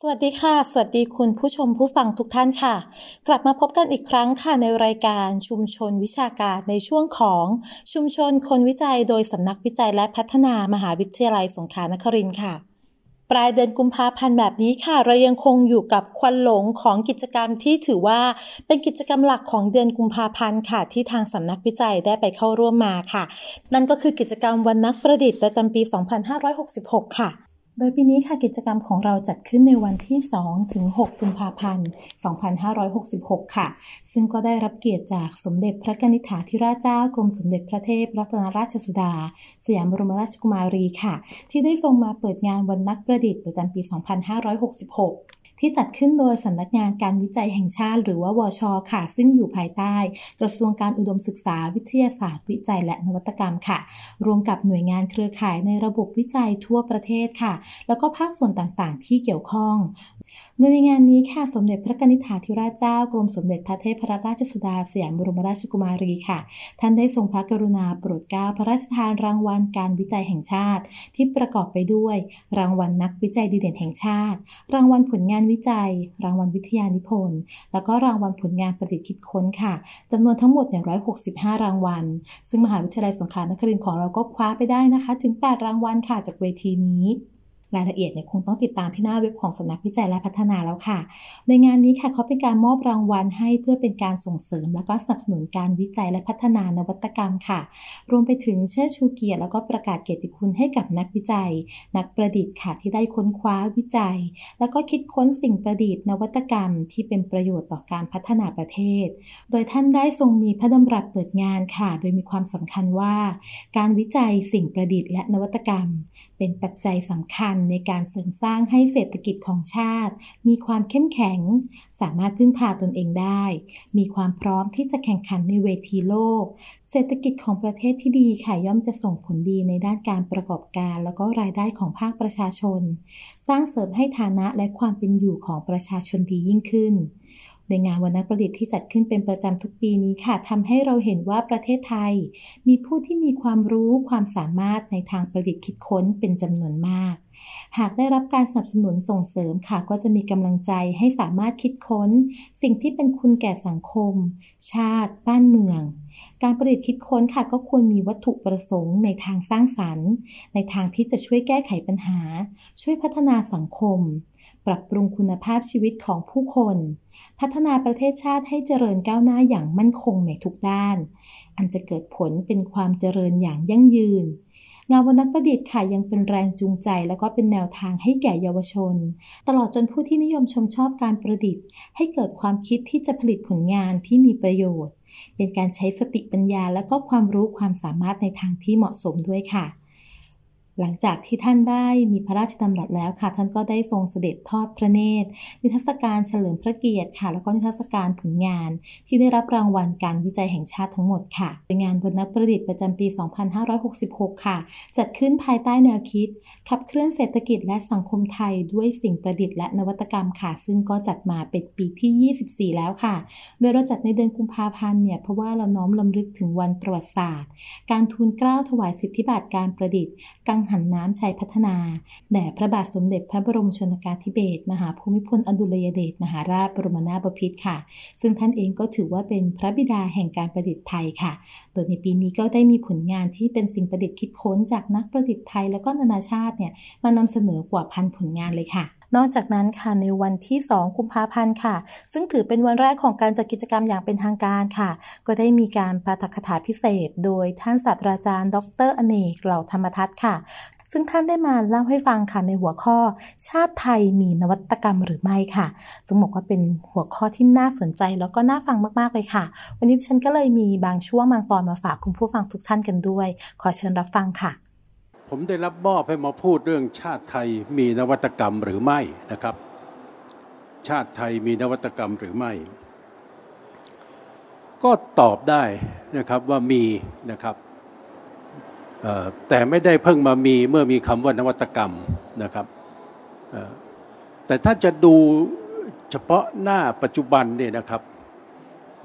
สวัสดีค่ะ สวัสดีคุณผู้ชมผู้ฟังทุกท่านค่ะ กลับมาพบกันอีกครั้งค่ะในรายการชุมชนวิชาการในช่วงของชุมชนคนวิจัยโดยสำนักวิจัยและพัฒนามหาวิทยาลัยสงขลานครินทร์ค่ะ ปลายเดือนกุมภาพันธ์แบบนี้ค่ะ เรายังคงอยู่กับควันหลงของกิจกรรมที่ถือว่าเป็นกิจกรรมหลักของเดือนกุมภาพันธ์ค่ะ ที่ทางสำนักวิจัยได้ไปเข้าร่วมมาค่ะ นั่นก็คือกิจกรรมวันนักประดิษฐ์ประจำปี 2566 ค่ะ โดยปีนี้ค่ะกิจกรรมของเราจัดขึ้นในวันที่ 2 ถึง 6 กุมภาพันธ์ 2566 ค่ะ ซึ่งก็ได้รับเกียรติจากสมเด็จพระกนิษฐาธิราชเจ้ากรมสมเด็จพระเทพรัตนราชสุดา สยามบรมราชกุมารีค่ะ ที่ได้ทรงมาเปิดงานวันนักประดิษฐ์ประจำปี 2566 ที่จัดขึ้นโดยสำนักงานการวิจัยแห่งชาติ หรือว่าวชค่ะ ซึ่งอยู่ภายใต้ กระทรวงการอุดมศึกษาวิทยาศาสตร์ วิจัยและนวัตกรรมค่ะ รวมกับหน่วยงานเครือข่ายในระบบวิจัยทั่วประเทศค่ะ แล้วก็ภาคส่วนต่างๆ ที่เกี่ยวข้อง โดยในงานนี้ค่ะสมเด็จพระกนิษฐาธิราชเจ้ากรมสมเด็จพระเทพรัตนราชสุดาสยามบรมราชกุมารีค่ะ ท่านได้ทรงพระกรุณาโปรดเกล้าพระราชทานรางวัลการวิจัยแห่งชาติ ที่ประกอบไปด้วย รางวัลนักวิจัยดีเด่นแห่งชาติ รางวัลผลงานวิจัย รางวัลวิทยานิพนธ์ แล้วก็รางวัลผลงานประดิษฐ์คิดค้นค่ะจำนวนทั้งหมด 165 รางวัล ซึ่งมหาวิทยาลัยสงขลานครินทร์ของเราก็คว้าไปได้นะคะ ถึง 8 รางวัลค่ะจากเวทีนี้ รายละเอียดเนี่ยคงต้องติดตามที่หน้าเว็บของสำนักวิจัยและพัฒนาแล้วค่ะ ในงานนี้ค่ะเขาเป็นการมอบรางวัลให้เพื่อเป็นการส่งเสริม และก็สนับสนุนการวิจัยและพัฒนานวัตกรรมค่ะ รวมไปถึงเชิดชูเกียรติแล้วก็ประกาศเกียรติคุณให้กับนักวิจัย นักประดิษฐ์ค่ะที่ได้ค้นคว้าวิจัย แล้วก็คิดค้นสิ่งประดิษฐ์นวัตกรรม ที่เป็นประโยชน์ต่อการพัฒนาประเทศ โดยท่านได้ทรงมีพระดำรัสเปิดงานค่ะ โดยมีความสำคัญว่า การวิจัยสิ่งประดิษฐ์และนวัตกรรม เป็นปัจจัยสำคัญในการเสริมสร้างให้เศรษฐกิจของชาติ มีความเข้มแข็ง สามารถพึ่งพาตนเองได้ มีความพร้อมที่จะแข่งขันในเวทีโลก เศรษฐกิจของประเทศที่ดีค่ะย่อมจะส่งผลดีในด้านการประกอบการ แล้วก็รายได้ของภาคประชาชน สร้างเสริมให้ฐานะและความเป็นอยู่ของประชาชนดียิ่งขึ้นในงานวันนักประดิษฐ์ที่จัดขึ้นเป็นประจำทุกปีนี้ค่ะทำให้เราเห็นว่าประเทศไทย มีผู้ที่มีความรู้ความสามารถในทางประดิษฐ์คิดค้นเป็นจำนวนมาก หากได้รับการสนับสนุนส่งเสริมค่ะ ก็จะมีกำลังใจให้สามารถคิดค้น สิ่งที่เป็นคุณแก่สังคม ชาติ บ้านเมือง การประดิษฐ์คิดค้นค่ะ ก็ควรมีวัตถุประสงค์ในทางสร้างสรรค์ ในทางที่จะช่วยแก้ไขปัญหา ช่วยพัฒนาสังคม ปรับปรุงคุณภาพชีวิตของผู้คน พัฒนาประเทศชาติให้เจริญก้าวหน้าอย่างมั่นคงในทุกด้าน อันจะเกิดผลเป็นความเจริญอย่างยั่งยืน งานวันนักประดิษฐ์ค่ะยังเป็นแรงจูงใจ และก็เป็นแนวทางให้แก่เยาวชน ตลอดจนผู้ที่นิยมชมชอบการประดิษฐ์ ให้เกิดความคิดที่จะผลิตผลงานที่มีประโยชน์ เป็นการใช้สติปัญญาและก็ความรู้ความสามารถในทางที่เหมาะสมด้วยค่ะ หลังจากที่ท่านได้มีพระราชดำรัสแล้วค่ะ ท่านก็ได้ทรงเสด็จทอดพระเนตร นิทรรศการเฉลิมพระเกียรติค่ะ แล้วก็นิทรรศการผลงาน ที่ได้รับรางวัลการวิจัยแห่งชาติทั้งหมดค่ะโดยงานวันนักประดิษฐ์ประจำปี 2566 ค่ะ จัดขึ้นภายใต้แนวคิด ขับเคลื่อนเศรษฐกิจและสังคมไทยด้วยสิ่งประดิษฐ์และนวัตกรรมค่ะ ซึ่งก็จัดมาเป็นปีที่ 24 แล้วค่ะโดยเราจัดในเดือนกุมภาพันธ์เนี่ยเพราะว่าเราน้อมลำลึกถึงวันประวัติศาสตร์ การทูลเกล้าถวายสิทธิบัตรการประดิษฐ์กังหันน้ำชัยพัฒนา แด่พระบาทสมเด็จพระบรมชนกาธิเบศรมหาภูมิพลอดุลยเดชมหาราชบรมนาถบพิตรค่ะ ซึ่งท่านเองก็ถือว่าเป็นพระบิดาแห่งการประดิษฐ์ไทยค่ะ โดยในปีนี้ก็ได้มีผลงานที่เป็นสิ่งประดิษฐ์คิดค้นจากนักประดิษฐ์ไทย และก็นานาชาติเนี่ยมานำเสนอกว่าพันผลงานเลยค่ะ นอกจากนั้นค่ะในวันที่ 2 กุมภาพันธ์ค่ะ ซึ่งถือเป็นวันแรกของการจัดกิจกรรมอย่างเป็นทางการค่ะ ก็ได้มีการปาฐกถาพิเศษ โดยท่านศาสตราจารย์ ดรอเนกเหล่าธรรมทัศน์ค่ะซึ่งท่านได้มาเล่าให้ฟังค่ะในหัวข้อ ชาติไทยมีนวัตกรรมหรือไม่ค่ะซึ่งบอกว่าเป็นหัวข้อที่น่าสนใจแล้วก็น่าฟังมาก ๆ เลยค่ะ วันนี้ฉันก็เลยมีบางช่วงบางตอนมาฝากคุณผู้ฟังทุกท่านกันด้วย ขอเชิญรับฟังค่ะ ผมได้รับมอบให้มาพูดเรื่องชาติไทยมีนวัตกรรมหรือไม่นะครับ ชาติไทยมีนวัตกรรมหรือไม่ ก็ตอบได้นะครับว่ามีนะครับแต่ไม่ได้เพิ่งมามีเมื่อมีคำว่านวัตกรรมนะครับแต่ถ้าจะดูเฉพาะหน้าปัจจุบันเนี่ยนะครับ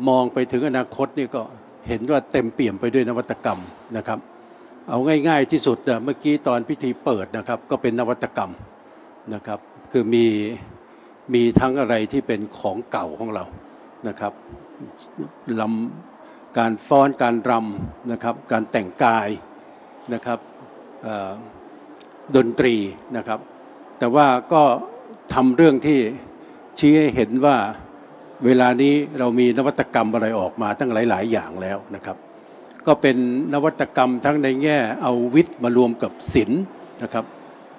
มองไปถึงอนาคตนี่ก็เห็นว่าเต็มเปี่ยมไปด้วยนวัตกรรมนะครับ เอาง่าย ๆ ที่สุดเมื่อกี้ตอนพิธีเปิดนะครับ ก็เป็นนวัตกรรมนะครับ คือมีมีทั้งอะไรที่เป็นของเก่าของเรานะครับลำการฟ้อนการรำนะครับ การแต่งกายนะครับดนตรีนะครับ แต่ว่าก็ทำเรื่องที่ชี้ให้เห็นว่าเวลานี้เรามีนวัตกรรมอะไรออกมาตั้งหลาย ๆ อย่างแล้วนะครับ ก็เป็นนวัตกรรมทั้งในแง่เอาวิทย์มารวมกับศิลป์นะครับ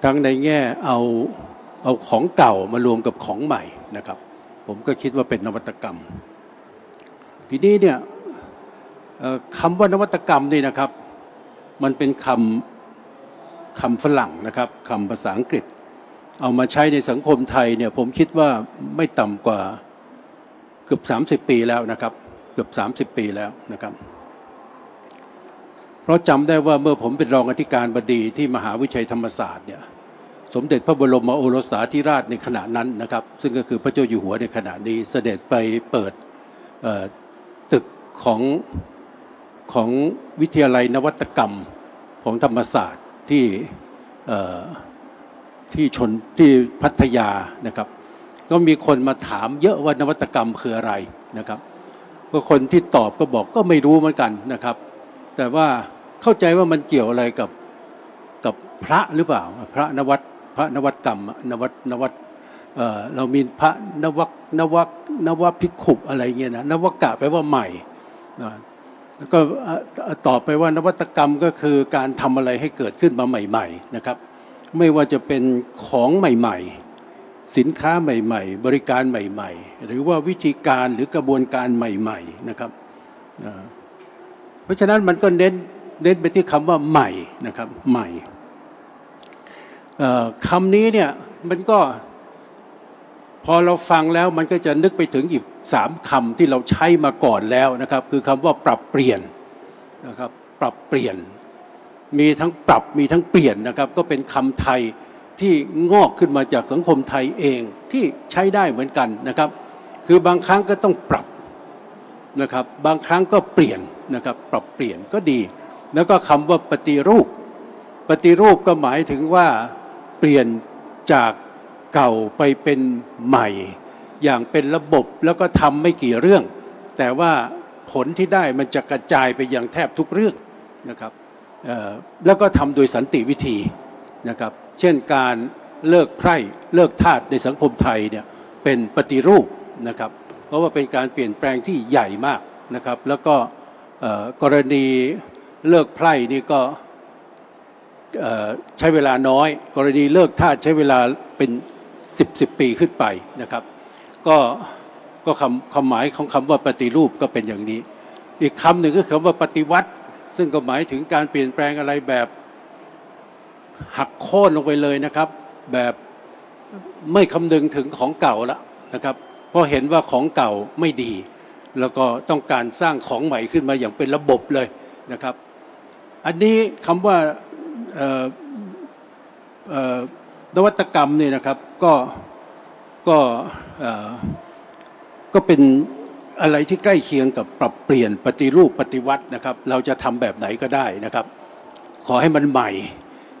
ทั้งในแง่เอาเอาของเก่ามารวมกับของใหม่นะครับ ผมก็คิดว่าเป็นนวัตกรรม ทีนี้เนี่ยคำว่านวัตกรรมนี่นะครับ มันเป็นคำคำฝรั่งนะครับคำภาษาอังกฤษ เอามาใช้ในสังคมไทยเนี่ยผมคิดว่าไม่ต่ำกว่าเกือบ 30 ปีแล้วนะครับ เกือบ 30 ปีแล้วนะครับ เพราะจำได้ว่าเมื่อผมเป็นรองอธิการบดีที่มหาวิทยาลัยธรรมศาสตร์เนี่ยสมเด็จพระบรมโอรสาธิราชในขณะนั้นนะครับ ซึ่งก็คือพระเจ้าอยู่หัวในขณะนี้เสด็จไปเปิดตึกของของวิทยาลัยนวัตกรรมของธรรมศาสตร์ที่ที่ชนที่พัทยานะครับ ก็มีคนมาถามเยอะว่านวัตกรรมคืออะไรนะครับก็คนที่ตอบก็บอกก็ไม่รู้เหมือนกันนะครับ แต่ว่าเข้าใจว่ามันเกี่ยวอะไรกับกับพระหรือเปล่า พระนวัตพระนวัตกรรมนวัตนวัตเรามีพระนวักนวักนวพิขุอะไรเงี้ยนะนวกะแปลว่าใหม่ก็ตอบไปว่านวัตกรรมก็คือการทำอะไรให้เกิดขึ้นมาใหม่ ๆนะครับ ไม่ว่าจะเป็นของใหม่ๆ สินค้าใหม่ ๆ บริการใหม่ ๆ หรือว่าวิธีการหรือกระบวนการใหม่ ๆนะครับ เพราะฉะนั้นมันก็เน้นเน้นไปที่คำว่าใหม่นะครับใหม่คำนี้เนี่ยมันก็พอเราฟังแล้วมันก็จะนึกไปถึงอีกสามคำที่เราใช้มาก่อนแล้วนะครับ คือคำว่าปรับเปลี่ยนนะครับ ปรับเปลี่ยน มีทั้งปรับมีทั้งเปลี่ยนนะครับ ก็เป็นคำไทยที่งอกขึ้นมาจากสังคมไทยเองที่ใช้ได้เหมือนกันนะครับ คือบางครั้งก็ต้องปรับนะครับ บางครั้งก็เปลี่ยน นะครับปรับเปลี่ยนก็ดี แล้วก็คำว่าปฏิรูป ปฏิรูปก็หมายถึงว่าเปลี่ยนจากเก่าไปเป็นใหม่ อย่างเป็นระบบแล้วก็ทำไม่กี่เรื่อง แต่ว่าผลที่ได้มันจะกระจายไปยังแทบทุกเรื่องนะครับแล้วก็ทำโดยสันติวิธีนะครับเช่นการเลิกไพร่เลิกทาสในสังคมไทยเนี่ยเป็นปฏิรูปนะครับ เพราะว่าเป็นการเปลี่ยนแปลงที่ใหญ่มากนะครับ แล้วก็ กรณีเลิกไพร่นี่ก็ใช้เวลาน้อย กรณีเลิกท่าใช้เวลาเป็นสิบสิบปีขึ้นไปนะครับ ก็ก็คำคำหมายของคำว่าปฏิรูปก็เป็นอย่างนี้ อีกคำหนึ่งก็คือคำว่าปฏิวัติ ซึ่งก็หมายถึงการเปลี่ยนแปลงอะไรแบบหักโค่นลงไปเลยนะครับ แบบไม่คำนึงถึงของเก่าละนะครับ เพราะเห็นว่าของเก่าไม่ดี แล้วก็ต้องการสร้างของใหม่ขึ้นมาอย่างเป็นระบบเลยนะครับ อันนี้คำว่านวัตกรรมเนี่ยนะครับก็ก็ก็เป็นอะไรที่ใกล้เคียงกับปรับเปลี่ยนปฏิรูปปฏิวัตินะครับ เราจะทำแบบไหนก็ได้นะครับ ขอให้มันใหม่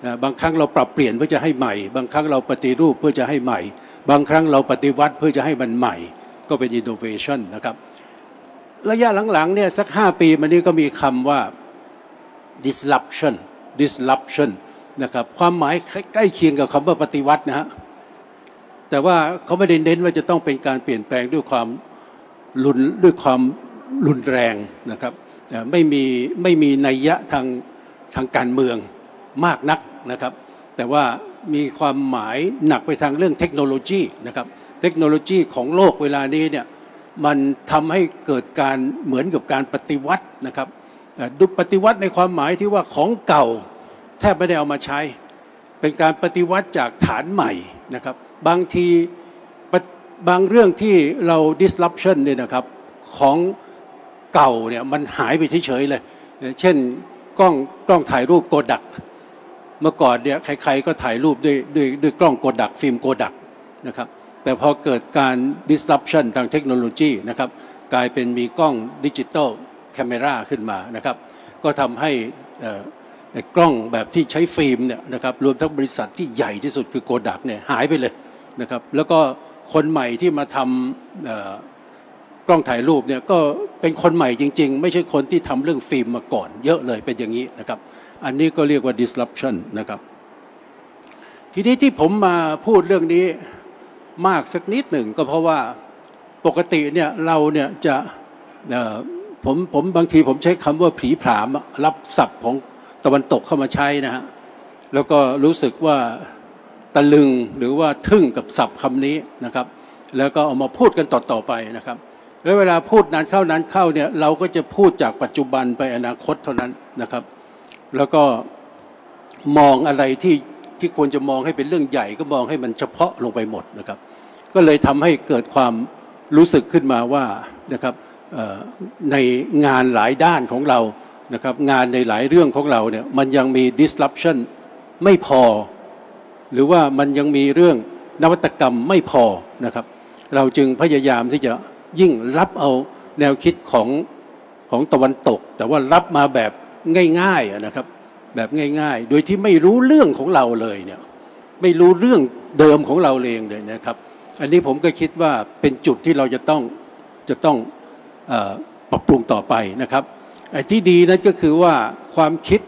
นะบางครั้งเราปรับเปลี่ยนเพื่อจะให้ใหม่ บางครั้งเราปฏิรูปเพื่อจะให้ใหม่ บางครั้งเราปฏิวัติเพื่อจะให้มันใหม่ ก็เป็น innovation นะครับ ระยะหลังๆเนี่ยสักห้าปีมานี้ก็มีคำว่า disruption disruption นะครับความหมายใกล้เคียงกับคำว่าปฏิวัตินะฮะแต่ว่าเขาไม่ได้เน้นว่าจะต้องเป็นการเปลี่ยนแปลงด้วยความรุนด้วยความรุนแรงนะครับแต่ไม่มีไม่มีนัยยะทางทางการเมืองมากนักนะครับ แต่ว่ามีความหมายหนักไปทางเรื่องเทคโนโลยีนะครับ เทคโนโลยีของโลกเวลานี้เนี่ย มันทำให้เกิดการเหมือนกับการปฏิวัตินะครับคือปฏิวัติในความหมายที่ว่าของเก่าแทบไม่ได้เอามาใช้ เป็นการปฏิวัติจากฐานใหม่นะครับ บางทีบางเรื่องที่เรา disruption เนี่ยนะครับของเก่าเนี่ยมันหายไปเฉยๆเลย เช่นกล้องกล้องถ่ายรูปโกดัก เมื่อก่อนเนี่ยใครๆก็ถ่ายรูปด้วยด้วยด้วยกล้องโกดัก ฟิล์มโกดักนะครับ แต่พอเกิดการ disruption ทางเทคโนโลยีนะครับกลายเป็นมีกล้อง digital camera ขึ้นมานะครับก็ทำให้กล้องแบบที่ใช้ฟิล์มเนี่ยนะครับรวมทั้งบริษัทที่ใหญ่ที่สุดคือโกดักเนี่ยหายไปเลยนะครับแล้วก็คนใหม่ที่มาทำกล้องถ่ายรูปเนี่ยก็เป็นคนใหม่จริง ๆ ไม่ใช่คนที่ทำเรื่องฟิล์มมาก่อน เยอะเลยเป็นอย่างนี้นะครับอันนี้ก็เรียกว่า disruption นะครับทีนี้ที่ผมมาพูดเรื่องนี้ มากสักนิดหนึ่งก็เพราะว่าปกติเนี่ยเราเนี่ยจะผมผมบางทีผมใช้คำว่าผีผามรับศัพท์ของตะวันตกเข้ามาใช้นะฮะแล้วก็รู้สึกว่าตะลึงหรือว่าทึ่งกับศัพท์คำนี้นะครับ แล้วก็เอามาพูดกันต่อๆไปนะครับ แล้วเวลาพูดนั้นเข้านั้นเข้าเนี่ยเราก็จะพูดจากปัจจุบันไปอนาคตเท่านั้นนะครับ แล้วก็มองอะไรที่ ที่ควรจะมองให้เป็นเรื่องใหญ่ก็มองให้มันเฉพาะลงไปหมดนะครับ ก็เลยทำให้เกิดความรู้สึกขึ้นมาว่านะครับในงานหลายด้านของเรานะครับงานในหลายเรื่องของเราเนี่ยมันยังมี disruption ไม่พอ หรือว่ามันยังมีเรื่องนวัตกรรมไม่พอนะครับ เราจึงพยายามที่จะยิ่งรับเอาแนวคิดของของตะวันตก แต่ว่ารับมาแบบง่ายๆนะครับ แบบง่าย ๆ โดยที่ไม่รู้เรื่องของเราเลยเนี่ยไม่รู้เรื่องเดิมของเราเองเลยนะครับ อันนี้ผมก็คิดว่าเป็นจุดที่เราจะต้องจะต้องปรับปรุงต่อไปนะครับไอ้ที่ดีนั้นก็คือว่าความคิด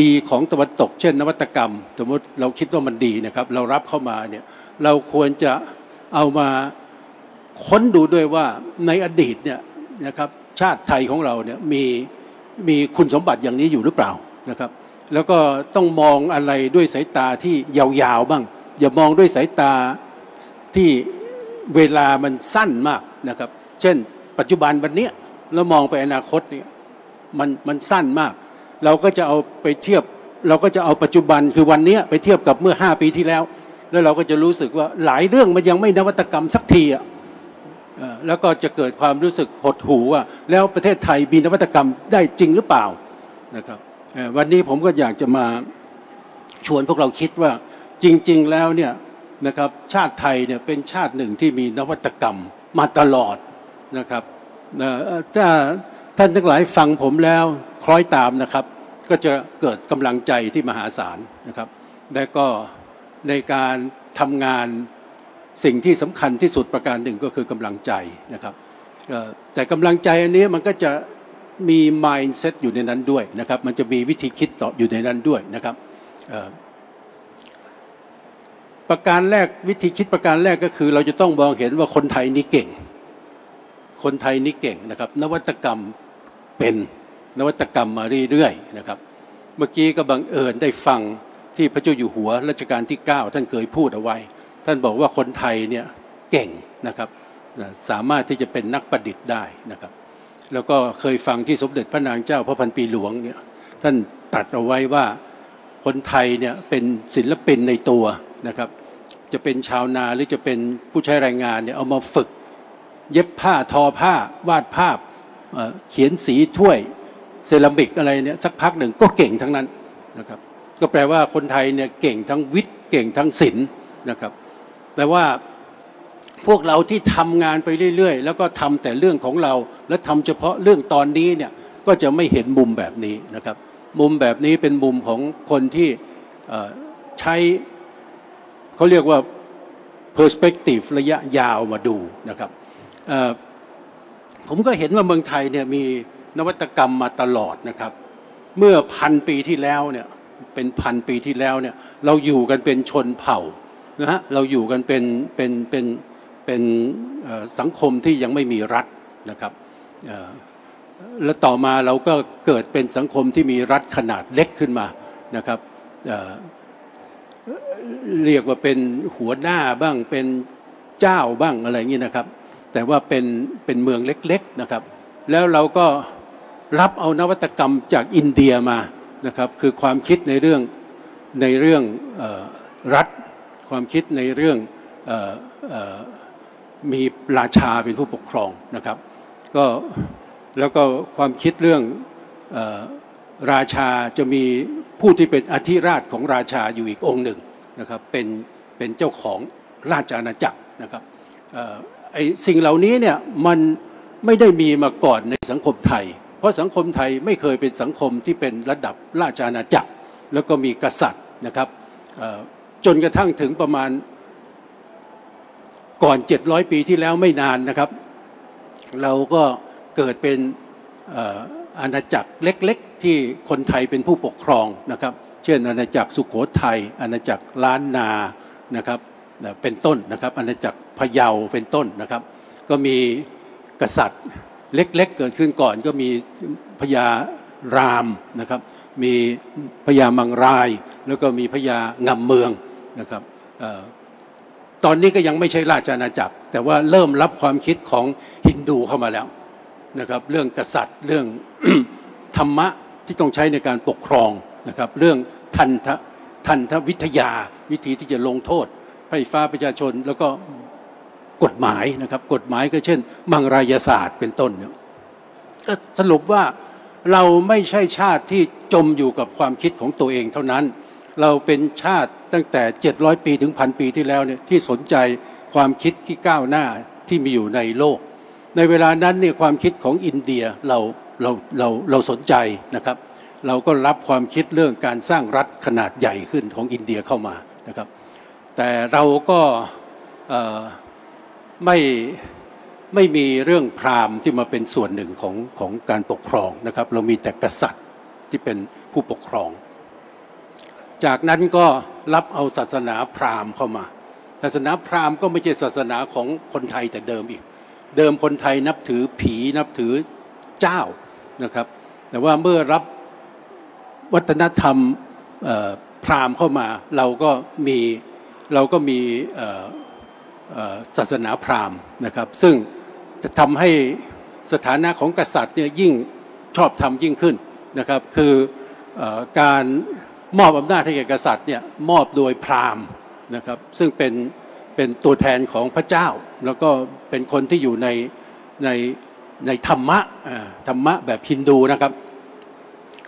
ดีๆ ของตะวันตก เช่น นวัตกรรม สมมติเราคิดว่ามันดีนะครับ เรารับเข้ามาเนี่ยเราควรจะเอามาค้นดูด้วยว่าในอดีตเนี่ยนะครับชาติไทยของเราเนี่ยมีมีคุณสมบัติอย่างนี้อยู่หรือเปล่า นะครับ แล้วก็ต้องมองอะไรด้วยสายตาที่ยาวๆบ้าง อย่ามองด้วยสายตาที่เวลามันสั้นมากนะครับ เช่น ปัจจุบันวันนี้แล้วมองไปอนาคตเนี่ยมันมันสั้นมาก เราก็จะเอาไปเทียบ เราก็จะเอาปัจจุบันคือวันนี้ไปเทียบกับเมื่อห้าปีที่แล้ว แล้วเราก็จะรู้สึกว่าหลายเรื่องมันยังไม่นวัตกรรมสักทีอะแล้วก็จะเกิดความรู้สึกหดหูว่าแล้วประเทศไทยมีนวัตกรรมได้จริงหรือเปล่านะครับ วันนี้ผมก็อยากจะมาชวนพวกเราคิดว่าจริง ๆ แล้วเนี่ยนะครับชาติไทยเนี่ยเป็นชาติหนึ่งที่มีนวัตกรรมมาตลอดนะครับถ้าท่านทั้งหลายฟังผมแล้วคล้อยตามนะครับ ก็จะเกิดกำลังใจที่มหาศาลนะครับ และก็ในการทำงานสิ่งที่สำคัญที่สุดประการหนึ่งก็คือกำลังใจนะครับแต่กำลังใจอันนี้มันก็จะ มี mindset อยู่ในนั้นด้วยนะครับ มันจะมีวิธีคิดต่ออยู่ในนั้นด้วยนะครับประการแรกวิธีคิดประการแรกก็คือ เราจะต้องมองเห็นว่าคนไทยนี่เก่ง คนไทยนี่เก่งนะครับ นวัตกรรมเป็นนวัตกรรมมาเรื่อยๆนะครับ เมื่อกี้ก็บังเอิญได้ฟังที่พระเจ้าอยู่หัวรัชกาลที่ 9 ท่านเคยพูดเอาไว้ ท่านบอกว่าคนไทยเนี่ยเก่งนะครับสามารถที่จะเป็นนักประดิษฐ์ได้นะครับ แล้วก็เคยฟังที่สมเด็จพระนางเจ้าพระพันปีหลวงเนี่ยท่านตัดเอาไว้ว่าคนไทยเนี่ยเป็นศิลปินในตัวนะครับ จะเป็นชาวนาหรือจะเป็นผู้ใช้แรงงานเนี่ยเอามาฝึก เย็บผ้าทอผ้าวาดภาพเขียนสีถ้วยเซรามิกอะไรเนี่ยสักพักหนึ่งก็เก่งทั้งนั้นนะครับก็แปลว่าคนไทยเนี่ยเก่งทั้งวิทย์เก่งทั้งศิลป์นะครับแต่ว่า พวกเราที่ทำงานไปเรื่อยๆ แล้วก็ทำแต่เรื่องของเรา และทำเฉพาะเรื่องตอนนี้เนี่ยก็จะไม่เห็นมุมแบบนี้นะครับ มุมแบบนี้เป็นมุมของคนที่ใช้เขาเรียกว่า perspective ระยะยาวมาดูนะครับผมก็เห็นว่าเมืองไทยเนี่ยมีนวัตกรรมมาตลอดนะครับ เมื่อพันปีที่แล้วเนี่ยเป็นพันปีที่แล้วเนี่ยเราอยู่กันเป็นชนเผ่านะฮะเราอยู่กันเป็นเป็นเป็นเป็น เป็นสังคมที่ยังไม่มีรัฐนะครับแล้วต่อมาเราก็เกิดเป็นสังคมที่มีรัฐขนาดเล็กขึ้นมานะครับเรียกว่าเป็นหัวหน้าบ้างเป็นเจ้าบ้างอะไรอย่างนี้นะครับ แต่ว่าเป็นเป็นเมืองเล็กๆนะครับ แล้วเราก็รับเอานวัตกรรมจากอินเดียมานะครับ คือความคิดในเรื่องในเรื่องรัฐ ความคิดในเรื่อง มีราชาเป็นผู้ปกครองนะครับ ก็แล้วก็ความคิดเรื่องราชาจะมีผู้ที่เป็นอธิราชของราชาอยู่อีกองค์หนึ่งนะครับเป็นเป็นเจ้าของราชอาณาจักรนะครับไอ้สิ่งเหล่านี้เนี่ยมันไม่ได้มีมาก่อนในสังคมไทย เพราะสังคมไทยไม่เคยเป็นสังคมที่เป็นระดับราชอาณาจักร แล้วก็มีกษัตริย์นะครับจนกระทั่งถึงประมาณ ก่อน 700 ปีที่แล้วไม่นานนะครับ เราก็เกิดเป็นอาณาจักรเล็กๆ ที่คนไทยเป็นผู้ปกครองนะครับ เช่น อาณาจักรสุขโขทัยอาณาจักรล้านนานะครับเป็นต้นนะครับ อาณาจักรพะเยาเป็นต้นนะครับ ก็มีกษัตริย์เล็กๆ เกิดขึ้นก่อนก็มีพญารามนะครับ มีพญามังราย แล้วก็มีพญางำเมืองนะครับ ตอนนี้ก็ยังไม่ใช่ราชอาณาจักร แต่ว่าเริ่มรับความคิดของฮินดูเข้ามาแล้วนะครับ เรื่องกษัตริย์เรื่องธรรมะที่ต้องใช้ในการปกครองนะครับ เรื่องทันททันทวิทยาวิธีที่จะลงโทษไฟฟ้าประชาชนแล้วก็กฎหมายนะครับ กฎหมายก็เช่น มังรายศาสตร์เป็นต้นเนี่ยก็สรุปว่าเราไม่ใช่ชาติที่จมอยู่กับความคิดของตัวเองเท่านั้น เราเป็นชาติตั้งแต่ 700 ปีถึงพันปีที่แล้วเนี่ยที่สนใจความคิดที่ก้าวหน้าที่มีอยู่ในโลก ในเวลานั้นเนี่ยความคิดของอินเดียเราเราเราเราสนใจนะครับ เราก็รับความคิดเรื่องการสร้างรัฐขนาดใหญ่ขึ้นของอินเดียเข้ามานะครับ แต่เราก็ไม่ไม่มีเรื่องพราหมณ์ที่มาเป็นส่วนหนึ่งของของการปกครองนะครับ เรามีแต่กษัตริย์ที่เป็นผู้ปกครอง จากนั้นก็รับเอาศาสนาพราหมณ์เข้ามา ศาสนาพราหมณ์ก็ไม่ใช่ศาสนาของคนไทยแต่เดิมอีก เดิมคนไทยนับถือผีนับถือเจ้านะครับ แต่ว่าเมื่อรับวัฒนธรรมพราหมณ์เข้ามาเราก็มีเราก็มีศาสนาพราหมณ์นะครับ ซึ่งจะทำให้สถานะของกษัตริย์เนี่ยยิ่งชอบธรรมยิ่งขึ้นนะครับ คืออการ มอบอำนาจให้แก่กษัตริย์เนี่ยมอบโดยพราหมณ์นะครับซึ่งเป็นเป็นตัวแทนของพระเจ้า แล้วก็เป็นคนที่อยู่ในในในธรรมะธรรมะแบบฮินดูนะครับ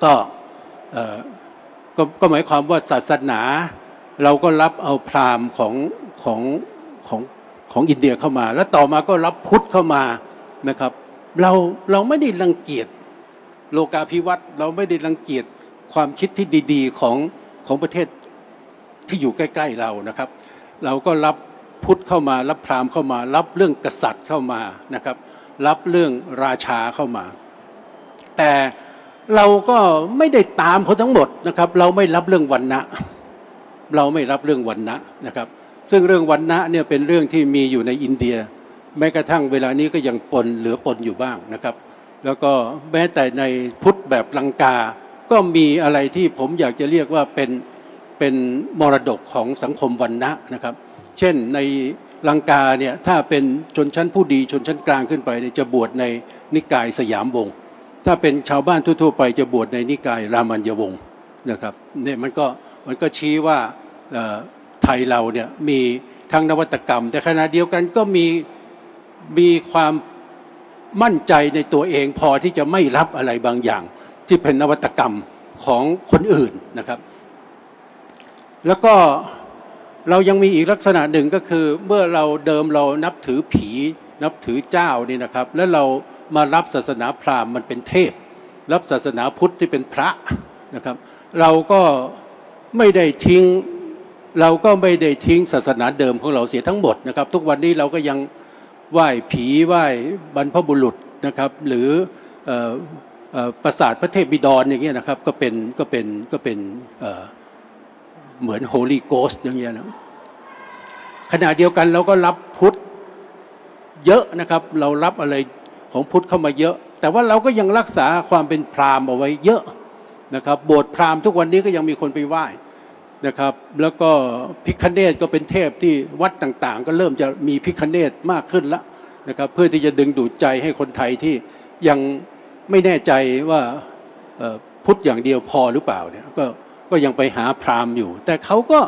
ก็ก็ก็หมายความว่าศาสนาเราก็รับเอาพราหมณ์ของของของของอินเดียเข้ามา แล้วต่อมาก็รับพุทธเข้ามานะครับ เราเราไม่ได้รังเกียจโลกาภิวัตน์เราไม่ได้รังเกียจ ความคิดที่ดีๆของของประเทศที่อยู่ใกล้ๆเรานะครับ เราก็รับพุทธเข้ามารับพราหมณ์เข้ามา รับเรื่องกษัตริย์เข้ามานะครับ รับเรื่องราชาเข้ามา แต่เราก็ไม่ได้ตามเขาทั้งหมดนะครับ เราไม่รับเรื่องวันนะเราไม่รับเรื่องวันนะนะครับ ซึ่งเรื่องวันนะเนี่ยเป็นเรื่องที่มีอยู่ในอินเดีย แม้กระทั่งเวลานี้ก็ยังปนเหลือปนอยู่บ้างนะครับ แล้วก็แม้แต่ในพุทธแบบลังกา ก็มีอะไรที่ผมอยากจะเรียกว่าเป็นเป็นมรดกของสังคมวันนะนะครับ เช่นในลังกาเนี่ยถ้าเป็นชนชั้นผู้ดีชนชั้นกลางขึ้นไปเนี่ยจะบวชในนิกายสยามวงศ์ถ้าเป็นชาวบ้านทั่วๆไปจะบวชในนิกายรามัญยวงศ์นะครับเนี่ยมันก็มันก็ชี้ว่าไทยเราเนี่ยมีทั้งนวัตกรรม แต่ขณะเดียวกันก็มีมีความมั่นใจในตัวเองพอที่จะไม่รับอะไรบางอย่าง ที่เป็นนวัตกรรมของคนอื่นนะครับ แล้วก็เรายังมีอีกลักษณะหนึ่งก็คือเมื่อเราเดิมเรานับถือผีนับถือเจ้านี่นะครับ แล้วเรามารับศาสนาพราหมณ์มันเป็นเทพ รับศาสนาพุทธที่เป็นพระนะครับ เราก็ไม่ได้ทิ้งเราก็ไม่ได้ทิ้งศาสนาเดิมของเราเสียทั้งหมดนะครับ ทุกวันนี้เราก็ยังไหว้ผีไหว้บรรพบุรุษนะครับ หรือ ปราสาทพระเทพบิดรอย่างเงี้ยนะครับก็เป็นก็เป็นก็เป็นเหมือนโฮลีโกสอย่างเงี้ยนะขณะเดียวกันเราก็รับพุทธเยอะนะครับ เรารับอะไรของพุทธเข้ามาเยอะ แต่ว่าเราก็ยังรักษาความเป็นพราหมณ์เอาไว้เยอะนะครับโบสถ์พราหมณ์ทุกวันนี้ก็ยังมีคนไปไหว้นะครับ แล้วก็พิคเนตก็เป็นเทพที่วัดต่างๆ ก็เริ่มจะมีพิคเนตมากขึ้นล้วนะครับ เพื่อที่จะดึงดูดใจให้คนไทยที่ยัง ไม่แน่ใจว่าพุทธอย่างเดียวพอหรือเปล่าเนี่ยก็ก็ยังไปหาพราหมณ์อยู่ แต่เขาก็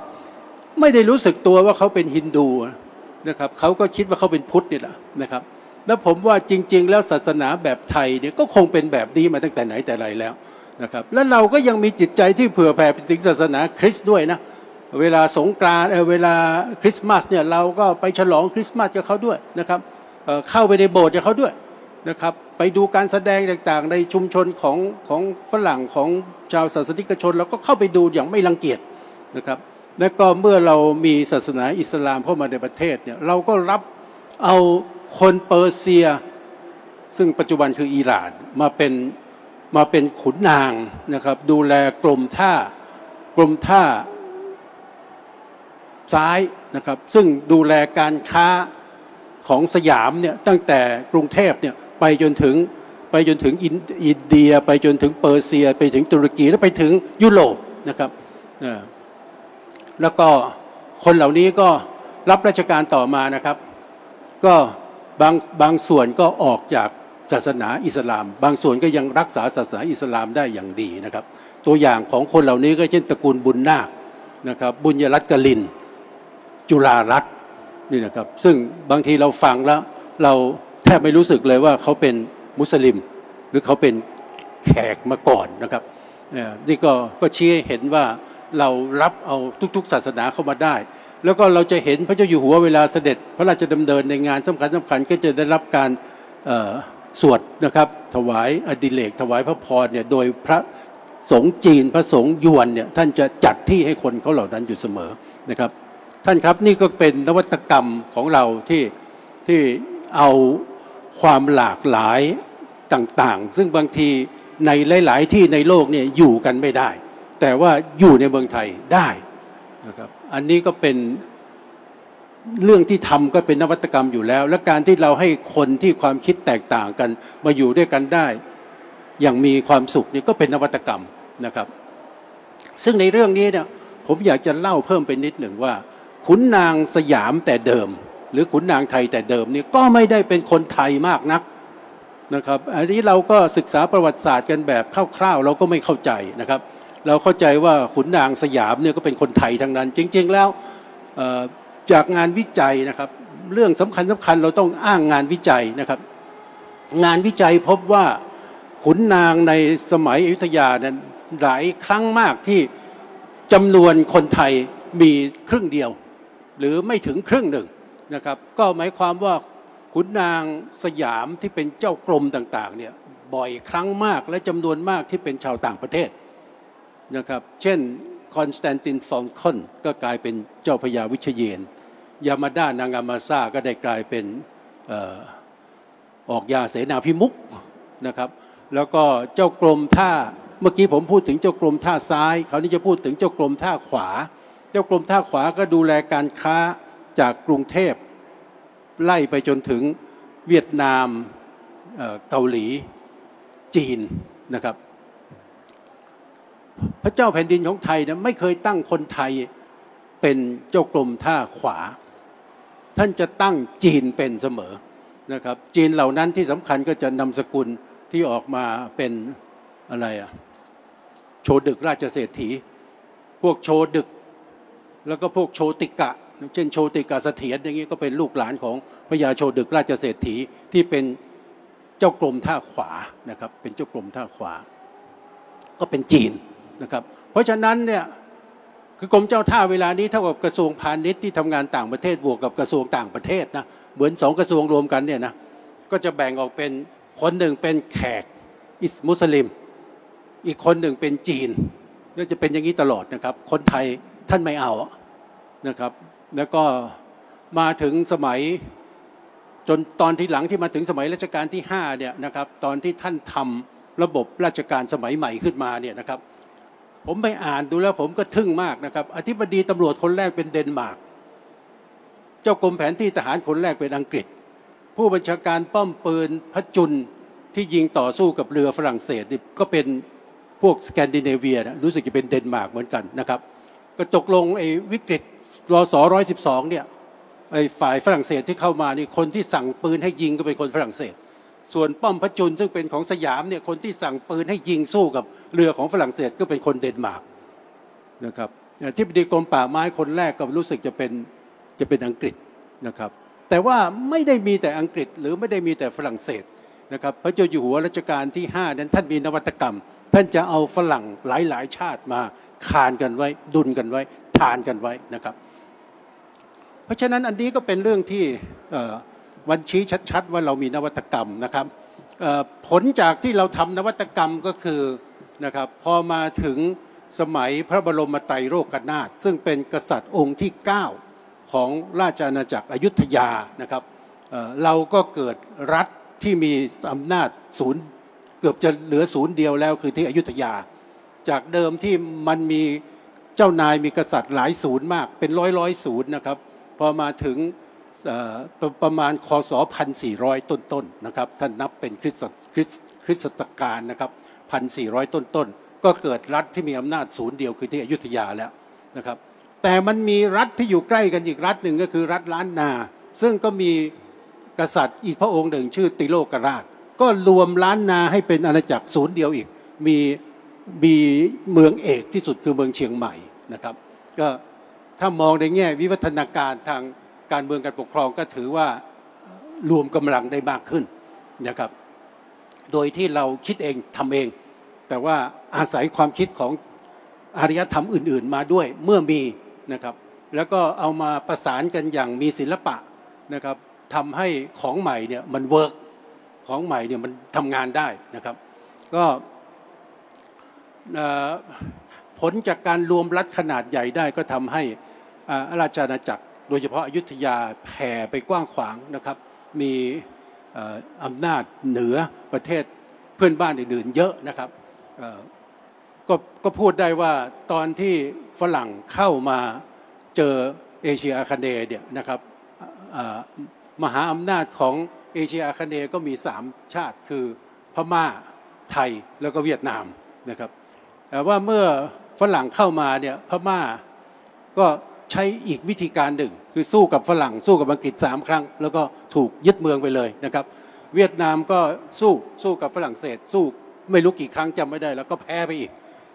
ไม่ได้รู้สึกตัวว่าเขาเป็นฮินดูนะครับเขาก็คิดว่าเขาเป็นพุทธนี่แหละนะครับ แล้วผมว่าจริง ๆ แล้วศาสนาแบบไทยเนี่ยก็คงเป็นแบบนี้มาตั้งแต่ไหนแต่ไรแล้วนะครับ และเราก็ยังมีจิตใจที่เผื่อแผ่ไปถึงศาสนาคริสต์ด้วยนะเวลาสงกรานต์เวลาคริสต์มาสเนี่ยเราก็ไปฉลองคริสต์มาสกับเขาด้วยนะครับเข้าไปในโบสถ์กับเขาด้วย นะครับไปดูการแสดงต่างๆ ในชุมชนของของฝรั่งของชาวศาสนิกชนเราก็เข้าไปดูอย่างไม่รังเกียจนะครับและก็เมื่อเรามีศาสนาอิสลามเข้ามาในประเทศเนี่ยเราก็รับเอาคนเปอร์เซีย ซึ่งปัจจุบันคืออิหร่านมาเป็นมาเป็นขุนนางนะครับดูแลกรมท่ากรมท่าซ้ายนะครับซึ่งดูแลการค้าของสยามเนี่ยตั้งแต่กรุงเทพเนี่ย ไปจนถึงไปจนถึงอินเดีย ไปจนถึงเปอร์เซีย ไปถึงตุรกีแล้วไปถึงยุโรปนะครับแล้วก็คนเหล่านี้ก็รับราชการต่อมานะครับ ก็บางบางส่วนก็ออกจากศาสนาอิสลาม บางส่วนก็ยังรักษาศาสนาอิสลามได้อย่างดีนะครับ ตัวอย่างของคนเหล่านี้ก็เช่นตระกูลบุญนาคนะครับ บุญยรัตกลิน จุฬารัตน์นี่นะครับ ซึ่งบางทีเราฟังแล้วเรา แทบไม่รู้สึกเลยว่าเขาเป็นมุสลิม หรือเขาเป็นแขกมาก่อนนะครับนี่ก็ก็ชี้ให้เห็นว่าเรารับเอาทุกๆ ศาสนาเข้ามาได้ แล้วก็เราจะเห็นพระเจ้าอยู่หัวเวลาเสด็จ พระราชดำเนินในงานสำคัญสำคัญก็จะได้รับการสวดนะครับถวายอดิเลกถวายพระพรเนี่ยโดยพระสงฆ์จีนพระสงฆ์ยวนเนี่ยท่านจะจัดที่ให้คนเขาเหล่านั้นอยู่เสมอนะครับ ท่านครับนี่ก็เป็นนวัตกรรมของเราที่ที่เอา ความหลากหลายต่างๆ ซึ่งบางทีในหลาย ๆ ที่ในโลกเนี่ยอยู่กันไม่ได้ แต่ว่าอยู่ในเมืองไทยได้นะครับอันนี้ก็เป็นเรื่องที่ทำก็เป็นนวัตกรรมอยู่แล้ว และการที่เราให้คนที่ความคิดแตกต่างกัน มาอยู่ด้วยกันได้ อย่างมีความสุขนี่ก็เป็นนวัตกรรมนะครับ ซึ่งในเรื่องนี้เนี่ยผมอยากจะเล่าเพิ่มไปนิดหนึ่งว่า ขุนนางสยามแต่เดิม หรือขุนนางไทยแต่เดิมนี่ก็ไม่ได้เป็นคนไทยมากนักนะครับอันนี้เราก็ศึกษาประวัติศาสตร์กันแบบคร่าวๆเราก็ไม่เข้าใจนะครับ เราเข้าใจว่าขุนนางสยามเนี่ยก็เป็นคนไทยทั้งนั้น จริง ๆ แล้วจากงานวิจัยนะครับเรื่องสำคัญสำคัญเราต้องอ้างงานวิจัยนะครับ งานวิจัยพบว่าขุนนางในสมัยอยุธยานั้นหลายครั้งมากที่จำนวนคนไทยมีครึ่งเดียว หรือไม่ถึงครึ่งหนึ่ง นะครับ ก็หมายความว่าขุนนางสยามที่เป็นเจ้ากรมต่างๆเนี่ยบ่อยครั้งมากและจำนวนมากที่เป็นชาวต่างประเทศนะครับ เช่นคอนสแตนตินฟอลคอนก็กลายเป็นเจ้าพระยาวิชาเยนทร์ ยามาดะนางามาสะก็ได้กลายเป็นออกญาเสนาภิมุขนะครับ แล้วก็เจ้ากรมท่าเมื่อกี้ผมพูดถึงเจ้ากรมท่าซ้าย คราวนี้จะพูดถึงเจ้ากรมท่าขวา เจ้ากรมท่าขวาก็ดูแลการค้า จากกรุงเทพไล่ไปจนถึงเวียดนามเกาหลีจีนนะครับ พระเจ้าแผ่นดินของไทยนะไม่เคยตั้งคนไทยเป็นเจ้ากรมท่าขวา ท่านจะตั้งจีนเป็นเสมอนะครับ จีนเหล่านั้นที่สำคัญก็จะนำสกุลที่ออกมาเป็นอะไรอะโชดึกราชเศรษฐี พวกโชดึก แล้วก็พวกโชติกะ เช่นโชติกาเสถียรอย่างนี้ก็เป็นลูกหลานของพระยาโชดึกราชเศรษฐีที่เป็นเจ้ากรมท่าขวานะครับเป็นเจ้ากรมท่าขวา ก็เป็นจีนนะครับ เพราะฉะนั้นเนี่ยคือกรมเจ้าท่าเวลานี้เท่ากับกระทรวงพาณิชย์ที่ทำงานต่างประเทศบวกกับกระทรวงต่างประเทศนะเหมือนสองกระทรวงรวมกันเนี่ยนะก็จะแบ่งออกเป็นคนหนึ่งเป็นแขกอิสมุสลิม อีกคนหนึ่งเป็นจีนก็จะเป็นอย่างนี้ตลอดนะครับ คนไทยท่านไม่เอานะครับ แล้วก็มาถึงสมัยจนตอนที่หลังที่มาถึงสมัยรัชกาลที่5เนี่ยนะครับตอนที่ท่านทำระบบราชการสมัยใหม่ขึ้นมาเนี่ยนะครับผมไปอ่านดูแล้วผมก็ทึ่งมากนะครับ อธิบดีตำรวจคนแรกเป็นเดนมาร์กเจ้ากรมแผนที่ทหารคนแรกเป็นอังกฤษ ผู้บัญชาการป้อมปืนพระจุลที่ยิงต่อสู้กับเรือฝรั่งเศสก็เป็นพวกสแกนดิเนเวียนะรู้สึกจะเป็นเดนมาร์กเหมือนกันนะครับก็จกลงไอ้วิกฤต รอสอร้อยสิบสองเนี่ยไอ้ฝ่ายฝรั่งเศสที่เข้ามานี่คนที่สั่งปืนให้ยิงก็เป็นคนฝรั่งเศส ส่วนป้อมพระจุลซึ่งเป็นของสยามเนี่ยคนที่สั่งปืนให้ยิงสู้กับเรือของฝรั่งเศสก็เป็นคนเดนมาร์กนะครับที่ปดีกรมป่าไม้คนแรกก็รู้สึกจะเป็นจะเป็นอังกฤษนะครับ แต่ว่าไม่ได้มีแต่อังกฤษหรือไม่ได้มีแต่ฝรั่งเศสนะครับพระเจ้าอยู่หัวรัชกาลที่ 5 นั้นท่านมีนวัตกรรม ท่านจะเอาฝรั่งหลายๆ ชาติมาคานกันไว้ ดุลกันไว้ ทานกันไว้นะครับ เพราะฉะนั้นอันนี้ก็เป็นเรื่องที่วันชี้ชัด ๆ ว่าเรามีนวัตกรรมนะครับผลจากที่เราทำนวัตกรรมก็คือนะครับพอมาถึงสมัยพระบรมไตรโลกนาถซึ่งเป็นกษัตริย์องค์ที่ 9 ของราชอาณาจักรอยุธยานะครับเราก็เกิดรัฐที่มีอำนาจศูนย์ เกือบจะเหลือศูนย์เดียวแล้วคือที่อยุธยา จากเดิมที่มันมี เจ้านายมีกษัตริย์หลายศูนย์มาก เป็นร้อยร้อยศูนย์นะครับ พอมาถึงประมาณคศพันสี่ร้อยต้นๆนะครับ ท่านนับเป็นคริสตคริสตกาลนะครับพันสี่ร้อยต้นๆ ก็เกิดรัฐที่มีอำนาจศูนย์เดียวคือที่อยุธยาแล้วนะครับ แต่มันมีรัฐที่อยู่ใกล้กันอีกรัฐหนึ่งก็คือรัฐล้านนา ซึ่งก็มีกษัตริย์อีกพระองค์หนึ่งชื่อติโลกราช ก็รวมล้านนาให้เป็นอาณาจักรศูนย์เดียวอีก มีมีเมืองเอกที่สุดคือเมืองเชียงใหม่ นะครับก็ถ้ามองในแง่วิวัฒนาการทางการเมืองการปกครองก็ถือว่ารวมกำลังได้มากขึ้นนะครับ โดยที่เราคิดเองทำเอง แต่ว่าอาศัยความคิดของอารยธรรมอื่น ๆ มาด้วยเมื่อมีนะครับ แล้วก็เอามาประสานกันอย่างมีศิลปะนะครับทำให้ของใหม่เนี่ยมันเวิร์กของใหม่เนี่ยมันทำงานได้นะครับ ก็ ผลจากการรวมรัฐขนาดใหญ่ได้ก็ทำให้อาราชอาณาจักร โดยเฉพาะอยุธยาแผ่ไปกว้างขวางนะครับ มีอำนาจเหนือประเทศเพื่อนบ้านอื่นๆเยอะนะครับก็ก็พูดได้ว่าตอนที่ฝรั่งเข้ามาเจอเอเชียอาคเนย์เนี่ยนะครับมหาอำนาจของเอเชียอาคเนย์ก็มีสามชาติคือพม่าไทยแล้วก็เวียดนามนะครับแต่ว่าเมื่อ ฝรั่งเข้ามาเนี่ยพม่าก็ใช้อีกวิธีการหนึ่ง คือสู้กับฝรั่งสู้กับอังกฤษสามครั้ง แล้วก็ถูกยึดเมืองไปเลยนะครับ เวียดนามก็สู้สู้กับฝรั่งเศส สู้ไม่รู้กี่ครั้งจำไม่ได้แล้วก็แพ้ไปอีก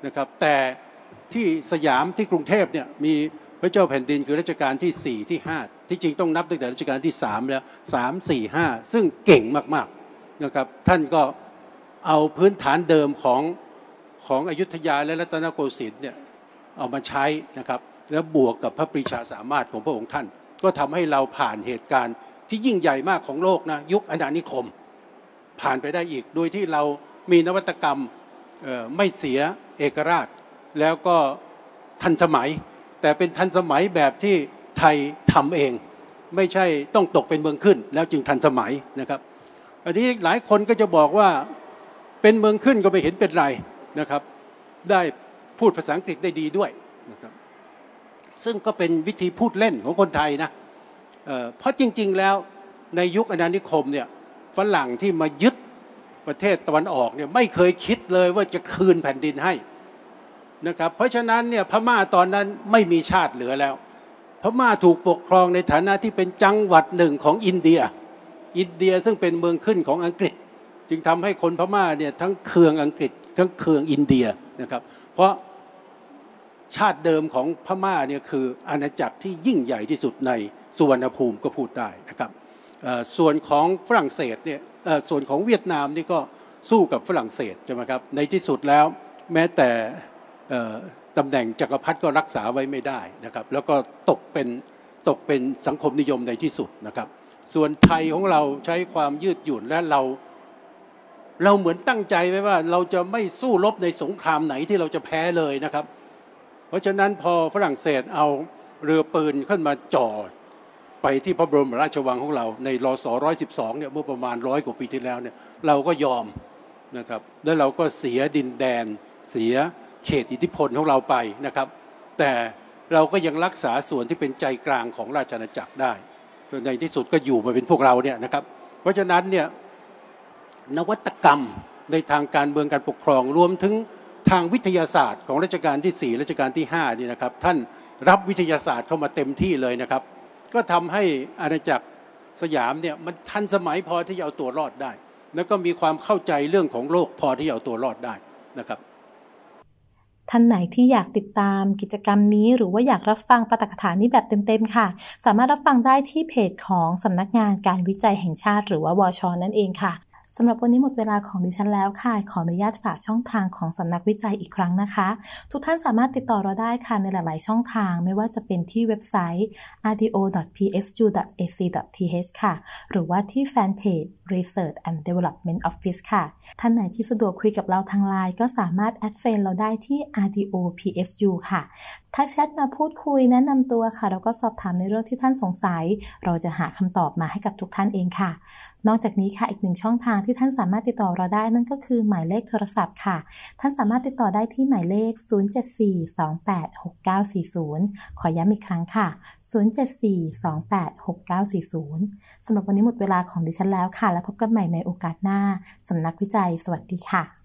นะครับ แต่ที่สยามที่กรุงเทพเนี่ยมีพระเจ้าแผ่นดินคือรัชกาลที่ 4 ที่ 5 ที่จริงต้องนับตั้งแต่รัชกาลที่ 3 แล้ว 3 4 5 ซึ่งเก่งมากๆนะครับท่านก็เอาพื้นฐานเดิมของ ของอยุธยาและรัตนโกสินทร์เนี่ยเอามาใช้นะครับ แล้วบวกกับพระปรีชาสามารถของพระองค์ท่าน ก็ทำให้เราผ่านเหตุการณ์ที่ยิ่งใหญ่มากของโลกนะยุคอาณานิคม ผ่านไปได้อีกโดยที่เรามีนวัตกรรมไม่เสียเอกราช แล้วก็ทันสมัย แต่เป็นทันสมัยแบบที่ไทยทำเอง ไม่ใช่ต้องตกเป็นเมืองขึ้น แล้วจึงทันสมัยนะครับอันนี้หลายคนก็จะบอกว่าเป็นเมืองขึ้นก็ไม่เห็นเป็นไร นะครับได้พูดภาษาอังกฤษได้ดีด้วยนะครับซึ่งก็เป็นวิธีพูดเล่นของคนไทยนะเเพราะจริง ๆแล้วในยุคอาณานิคมเนี่ยฝรั่งที่มายึดประเทศตะวันออกเนี่ยไม่เคยคิดเลยว่าจะคืนแผ่นดินให้นะครับเพราะฉะนั้นเนี่ยพม่าตอนนั้นไม่มีชาติเหลือแล้ว พม่าถูกปกครองในฐานะที่เป็นจังหวัดหนึ่งของอินเดีย อินเดียซึ่งเป็นเมืองขึ้นของอังกฤษ จึงทำให้คนพม่าเนี่ยทั้งเคืองอังกฤษทั้งเคืองอินเดียนะครับ เพราะชาติเดิมของพม่าเนี่ยคืออาณาจักรที่ยิ่งใหญ่ที่สุดในสุวรรณภูมิก็พูดได้นะครับส่วนของฝรั่งเศสเนี่ยส่วนของเวียดนามนี่ก็สู้กับฝรั่งเศสใช่ไหมครับในที่สุดแล้วแม้แต่ตำแหน่งจักรพรรดิก็รักษาไว้ไม่ได้นะครับแล้วก็ตกเป็นตกเป็นสังคมนิยมในที่สุดนะครับ ส่วนไทยของเราใช้ความยืดหยุ่นและเรา เราเหมือนตั้งใจไว้ว่าเราจะไม่สู้รบในสงครามไหนที่เราจะแพ้เลยนะครับ เพราะฉะนั้นพอฝรั่งเศสเอาเรือปืนขึ้นมาจ่อไปที่พระบรมราชวังของเราในรอสร้อยสิบสองเนี่ยเมื่อประมาณร้อยกว่าปีที่แล้วเนี่ยเราก็ยอมนะครับแล้วเราก็เสียดินแดน เสียเขตอิทธิพลของเราไปนะครับ แต่เราก็ยังรักษาส่วนที่เป็นใจกลางของราชอาณาจักรได้ในที่สุดก็อยู่มาเป็นพวกเราเนี่ยนะครับ เพราะฉะนั้นเนี่ย นวัตกรรมในทางการเมืองการปกครอง รวมถึงทางวิทยาศาสตร์ของรัชกาลที่4รัชกาลที่5นี่นะครับ ท่านรับวิทยาศาสตร์เข้ามาเต็มที่เลยนะครับ ก็ทำให้อาณาจักรสยามเนี่ยมันทันสมัยพอที่จะเอาตัวรอดได้ แล้วก็มีความเข้าใจเรื่องของโลกพอที่จะเอาตัวรอดได้นะครับท่านไหนที่อยากติดตามกิจกรรมนี้ หรือว่าอยากรับฟังปาฐกถานี้แบบเต็มๆค่ะ สามารถรับฟังได้ที่เพจของสำนักงานการวิจัยแห่งชาติ หรือว่าวชนั่นเองค่ะ สำหรับวันนี้หมดเวลาของดิฉันแล้วค่ะ ขออนุญาตฝากช่องทางของสำนักวิจัยอีกครั้งนะคะ ทุกท่านสามารถติดต่อเราได้ค่ะในหลาย ๆ ช่องทาง ไม่ว่าจะเป็นที่เว็บไซต์ rdo.psu.ac.th ค่ะ หรือว่าที่แฟนเพจ Research and Development Office ค่ะ ท่านไหนที่สะดวกคุยกับเราทางไลน์ก็สามารถแอดเฟรนเราได้ที่ rdopsu ค่ะทักแชทมาพูดคุยแนะนำตัวค่ะ แล้วก็สอบถามในเรื่องที่ท่านสงสัย เราจะหาคำตอบมาให้กับทุกท่านเองค่ะ นอกจากนี้ค่ะอีกหนึ่งช่องทางที่ท่านสามารถติดต่อเราได้นั่นก็คือหมายเลขโทรศัพท์ค่ะ ท่านสามารถติดต่อได้ที่หมายเลข 074-286940 ขอย้ำอีกครั้งค่ะ 074-286940 สำหรับวันนี้หมดเวลาของดิฉันแล้วค่ะ แล้วพบกันใหม่ในโอกาสหน้าสำนักวิจัย สวัสดีค่ะ